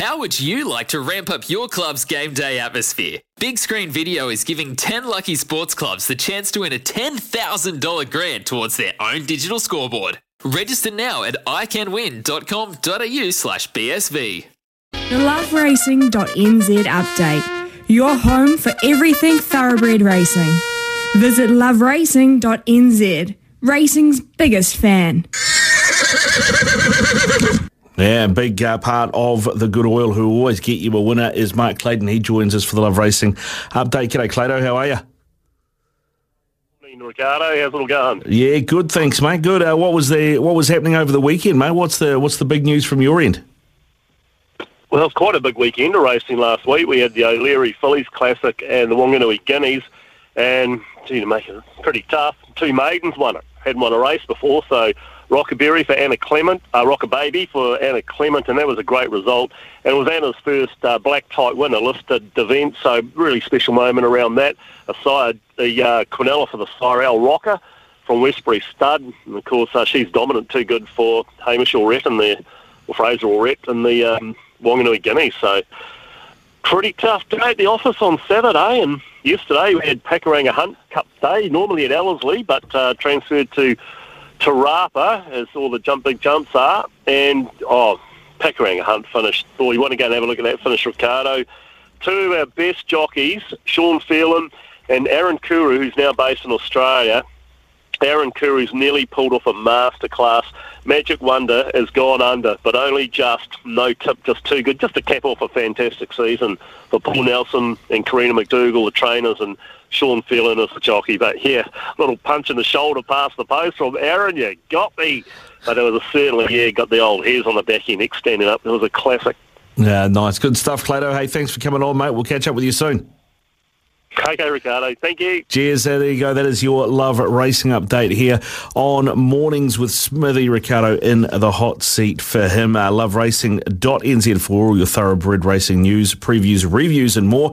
How would you like to ramp up your club's game day atmosphere? Big Screen Video is giving 10 lucky sports clubs the chance to win a $10,000 grant towards their own digital scoreboard. Register now at iCanWin.com.au slash BSV. The loveracing.nz update. Your home for everything thoroughbred racing. Visit loveracing.nz. Racing's biggest fan. Yeah, a big uh, part of the good oil who always get you a winner is Mark Claydon. He joins us for the Love Racing update. G'day, Caydo. How are you? Morning, Riccardo. How's it all going? Yeah, good. Thanks, mate. Good. Uh, what was the what was happening over the weekend, mate? What's the what's the big news from your end? Well, it was quite a big weekend of racing last week. We had the O'Leary Fillies Classic and the Wanganui Guineas, and gee, to make it pretty tough, two maidens won it. Hadn't won a race before, so Rockaberry for Anna Clement, uh, Rockababy for Anna Clement, and that was a great result. And it was Anna's first uh, black type winner listed event, so really special moment around that. Aside the uh, Quinella for the Cyrell Rocker from Westbury Stud, and of course uh, she's dominant, too good for Hamish Allrett and the or Fraser Allrett and the um, Wanganui Guineas. So pretty tough day at the office on Saturday, and yesterday we had Pakuranga Hunt Cup Day, normally at Ellerslie, but uh, transferred to Te Rapa, as all the jump big jumps are, and oh, Pakuranga Hunt finished. Oh, you want to go and have a look at that finish, Riccardo. Two of our best jockeys, Sean Phelan and Aaron Kuru, who's now based in Australia. Aaron Kuru's nearly pulled off a masterclass. Magic Wonder has gone under, but only just. No tip, just too good. Just to cap off a fantastic season for Paul Nelson and Karina McDougall, the trainers, and Sean Phelan as the jockey. But yeah, little punch in the shoulder past the post from Aaron. You got me. But it was a certainly, yeah, got the old hairs on the back of your neck standing up. It was a classic. Yeah, nice. Good stuff, Caydo. Hey, thanks for coming on, mate. We'll catch up with you soon. Okay, Riccardo. Thank you. Cheers. There you go. That is your love racing update here on Mornings with Smithy Riccardo in the hot seat for him. Uh, loveracing.nz for all your thoroughbred racing news, previews, reviews, and more.